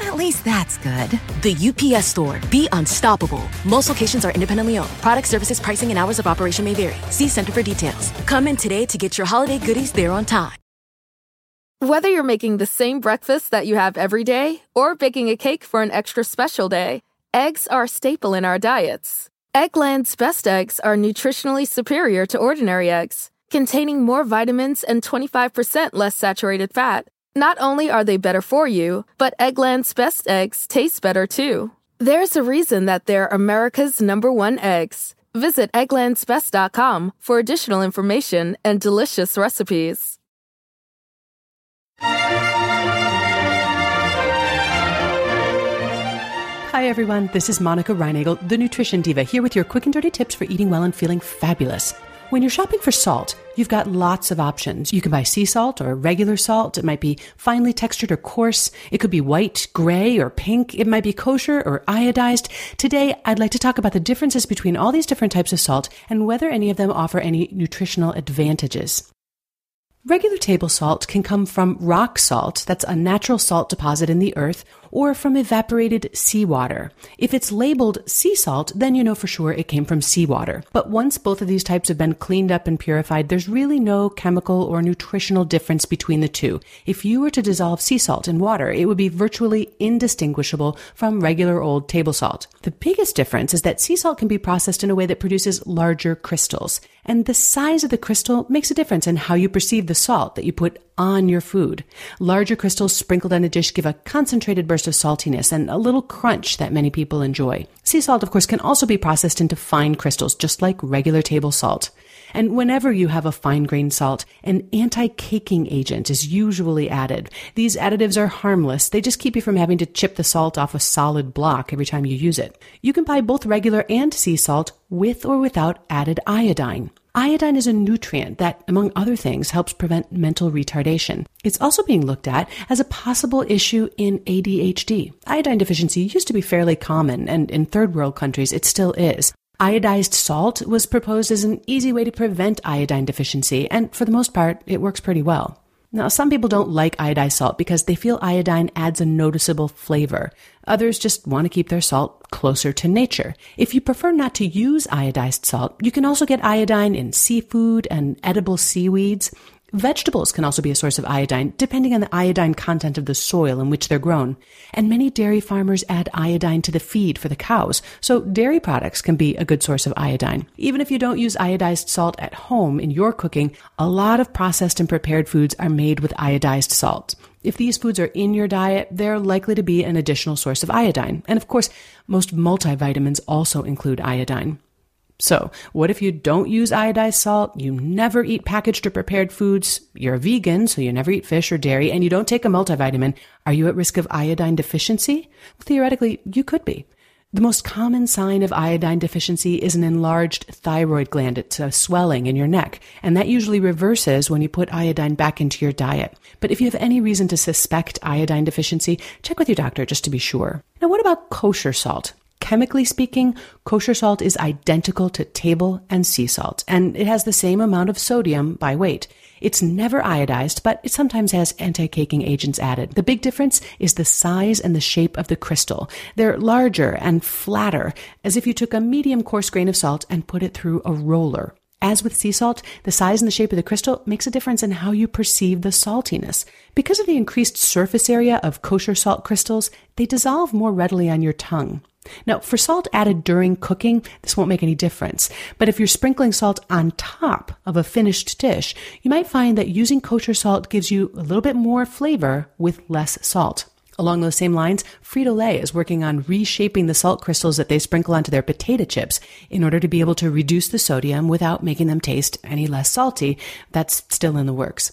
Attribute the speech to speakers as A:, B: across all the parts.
A: At least that's good.
B: The UPS store. Be unstoppable. Most locations are independently owned. Product services, pricing, and hours of operation may vary. See Center for details. Come in today to get your holiday goodies there on time.
C: Whether you're making the same breakfast that you have every day or baking a cake for an extra special day, eggs are a staple in our diets. Eggland's best eggs are nutritionally superior to ordinary eggs, containing more vitamins and 25% less saturated fat. Not only are they better for you, but Eggland's best eggs taste better too. There's a reason that they're America's number one eggs. Visit egglandsbest.com for additional information and delicious recipes.
D: Hi, everyone. This is Monica Reinagel, the Nutrition Diva, here with your quick and dirty tips for eating well and feeling fabulous. When you're shopping for salt, you've got lots of options. You can buy sea salt or regular salt. It might be finely textured or coarse. It could be white, gray, or pink. It might be kosher or iodized. Today, I'd like to talk about the differences between all these different types of salt and whether any of them offer any nutritional advantages. Regular table salt can come from rock salt, that's a natural salt deposit in the earth, or from evaporated seawater. If it's labeled sea salt, then you know for sure it came from seawater. But once both of these types have been cleaned up and purified, there's really no chemical or nutritional difference between the two. If you were to dissolve sea salt in water, it would be virtually indistinguishable from regular old table salt. The biggest difference is that sea salt can be processed in a way that produces larger crystals. And the size of the crystal makes a difference in how you perceive the salt that you put on your food. Larger crystals sprinkled on a dish give a concentrated burst of saltiness and a little crunch that many people enjoy. Sea salt, of course, can also be processed into fine crystals, just like regular table salt. And whenever you have a fine grained salt, an anti-caking agent is usually added. These additives are harmless. They just keep you from having to chip the salt off a solid block every time you use it. You can buy both regular and sea salt with or without added iodine. Iodine is a nutrient that, among other things, helps prevent mental retardation. It's also being looked at as a possible issue in ADHD. Iodine deficiency used to be fairly common, and in third world countries it still is. Iodized salt was proposed as an easy way to prevent iodine deficiency, and for the most part, it works pretty well. Now, some people don't like iodized salt because they feel iodine adds a noticeable flavor. Others just want to keep their salt closer to nature. If you prefer not to use iodized salt, you can also get iodine in seafood and edible seaweeds. Vegetables can also be a source of iodine, depending on the iodine content of the soil in which they're grown. And many dairy farmers add iodine to the feed for the cows, so dairy products can be a good source of iodine. Even if you don't use iodized salt at home in your cooking, a lot of processed and prepared foods are made with iodized salt. If these foods are in your diet, they're likely to be an additional source of iodine. And of course, most multivitamins also include iodine. So, what if you don't use iodized salt? You never eat packaged or prepared foods. You're a vegan, so you never eat fish or dairy, and you don't take a multivitamin. Are you at risk of iodine deficiency? Theoretically, you could be. The most common sign of iodine deficiency is an enlarged thyroid gland. It's a swelling in your neck, and that usually reverses when you put iodine back into your diet. But if you have any reason to suspect iodine deficiency, check with your doctor just to be sure. Now, what about kosher salt? Chemically speaking, kosher salt is identical to table and sea salt, and it has the same amount of sodium by weight. It's never iodized, but it sometimes has anti-caking agents added. The big difference is the size and the shape of the crystal. They're larger and flatter, as if you took a medium coarse grain of salt and put it through a roller. As with sea salt, the size and the shape of the crystal makes a difference in how you perceive the saltiness. Because of the increased surface area of kosher salt crystals, they dissolve more readily on your tongue. Now, for salt added during cooking, this won't make any difference. But if you're sprinkling salt on top of a finished dish, you might find that using kosher salt gives you a little bit more flavor with less salt. Along those same lines, Frito-Lay is working on reshaping the salt crystals that they sprinkle onto their potato chips in order to be able to reduce the sodium without making them taste any less salty. That's still in the works.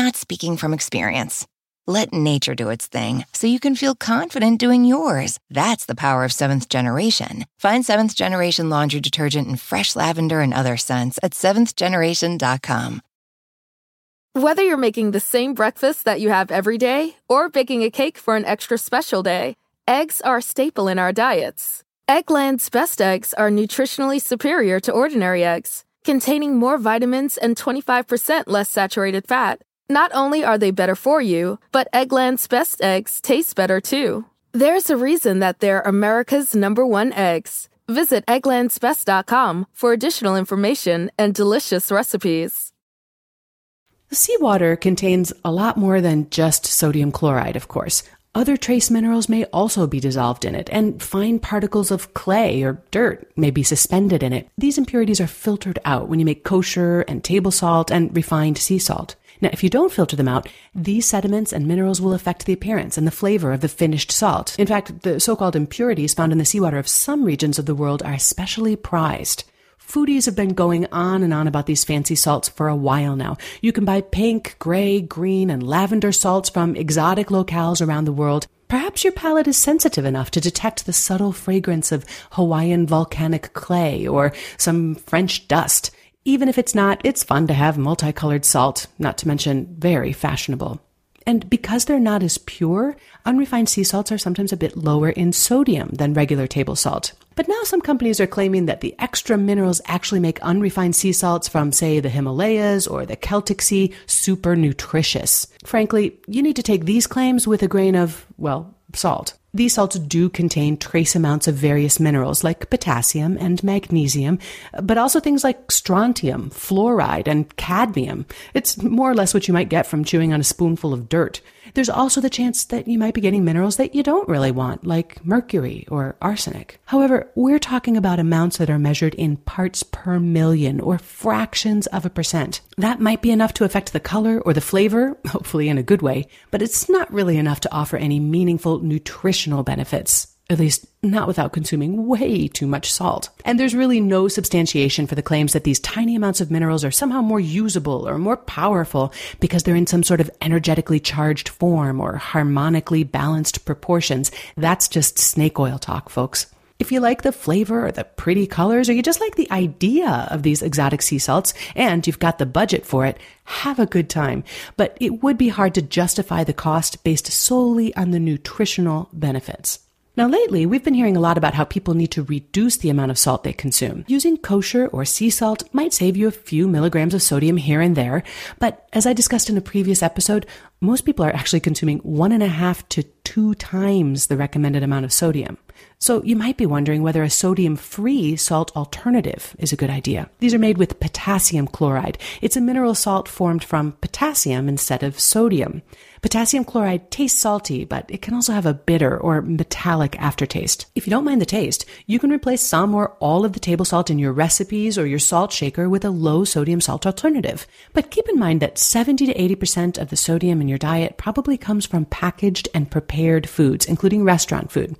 E: not speaking from experience. Let nature do its thing so you can feel confident doing yours. That's the power of seventh generation. Find seventh generation laundry detergent in fresh lavender and other scents at seventhgeneration.com.
C: Whether you're making the same breakfast that you have every day or baking a cake for an extra special day, eggs are a staple in our diets. Eggland's best eggs are nutritionally superior to ordinary eggs, containing more vitamins and 25% less saturated fat. Not only are they better for you, but Eggland's best eggs taste better too. There's a reason that they're America's number one eggs. Visit egglandsbest.com for additional information and delicious recipes.
D: Seawater contains a lot more than just sodium chloride, of course. Other trace minerals may also be dissolved in it, and fine particles of clay or dirt may be suspended in it. These impurities are filtered out when you make kosher and table salt and refined sea salt. Now, if you don't filter them out, these sediments and minerals will affect the appearance and the flavor of the finished salt. In fact, the so-called impurities found in the seawater of some regions of the world are especially prized. Foodies have been going on and on about these fancy salts for a while now. You can buy pink, gray, green, and lavender salts from exotic locales around the world. Perhaps your palate is sensitive enough to detect the subtle fragrance of Hawaiian volcanic clay or some French dust. Even if it's not, it's fun to have multicolored salt, not to mention very fashionable. And because they're not as pure, unrefined sea salts are sometimes a bit lower in sodium than regular table salt. But now some companies are claiming that the extra minerals actually make unrefined sea salts from, say, the Himalayas or the Celtic Sea super nutritious. Frankly, you need to take these claims with a grain of, well, salt. These salts do contain trace amounts of various minerals like potassium and magnesium, but also things like strontium, fluoride, and cadmium. It's more or less what you might get from chewing on a spoonful of dirt. There's also the chance that you might be getting minerals that you don't really want, like mercury or arsenic. However, we're talking about amounts that are measured in parts per million or fractions of a percent. That might be enough to affect the color or the flavor, hopefully in a good way, but it's not really enough to offer any meaningful nutritional benefits at least not without consuming way too much salt. And there's really no substantiation for the claims that these tiny amounts of minerals are somehow more usable or more powerful because they're in some sort of energetically charged form or harmonically balanced proportions. That's just snake oil talk, folks. If you like the flavor or the pretty colors, or you just like the idea of these exotic sea salts and you've got the budget for it, have a good time. But it would be hard to justify the cost based solely on the nutritional benefits. Now, lately, we've been hearing a lot about how people need to reduce the amount of salt they consume. Using kosher or sea salt might save you a few milligrams of sodium here and there, but as I discussed in a previous episode, most people are actually consuming one and a half to two times the recommended amount of sodium. So you might be wondering whether a sodium free salt alternative is a good idea. These are made with potassium chloride. It's a mineral salt formed from potassium instead of sodium. Potassium chloride tastes salty, but it can also have a bitter or metallic aftertaste. If you don't mind the taste, you can replace some or all of the table salt in your recipes or your salt shaker with a low sodium salt alternative. But keep in mind that 70 to 80% of the sodium in your diet probably comes from packaged and prepared foods, including restaurant food.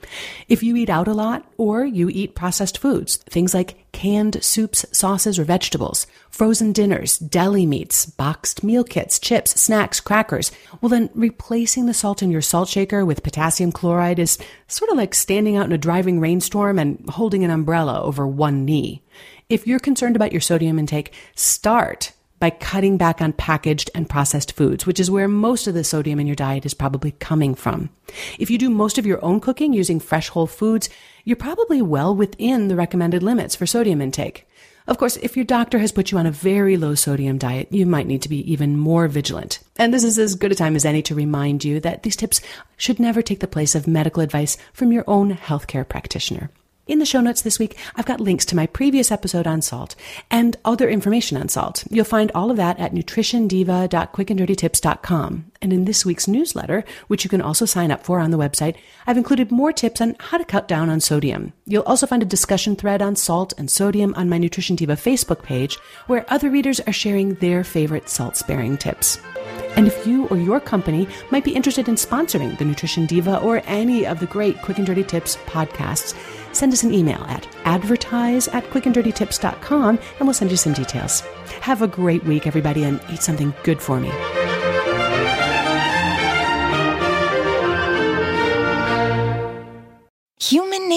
D: If you eat out a lot or you eat processed foods, things like canned soups, sauces, or vegetables, frozen dinners, deli meats, boxed meal kits, chips, snacks, crackers. Well, then replacing the salt in your salt shaker with potassium chloride is sort of like standing out in a driving rainstorm and holding an umbrella over one knee. If you're concerned about your sodium intake, start by cutting back on packaged and processed foods, which is where most of the sodium in your diet is probably coming from. If you do most of your own cooking using fresh whole foods, you're probably well within the recommended limits for sodium intake. Of course, if your doctor has put you on a very low sodium diet, you might need to be even more vigilant. And this is as good a time as any to remind you that these tips should never take the place of medical advice from your own healthcare practitioner. In the show notes this week, I've got links to my previous episode on salt and other information on salt. You'll find all of that at nutritiondiva.quickanddirtytips.com. And in this week's newsletter, which you can also sign up for on the website, I've included more tips on how to cut down on sodium. You'll also find a discussion thread on salt and sodium on my Nutrition Diva Facebook page, where other readers are sharing their favorite salt sparing tips. And if you or your company might be interested in sponsoring the Nutrition Diva or any of the great Quick and Dirty Tips podcasts, send us an email at advertise at quickanddirtytips.com and we'll send you some details. Have a great week, everybody, and eat something good for me.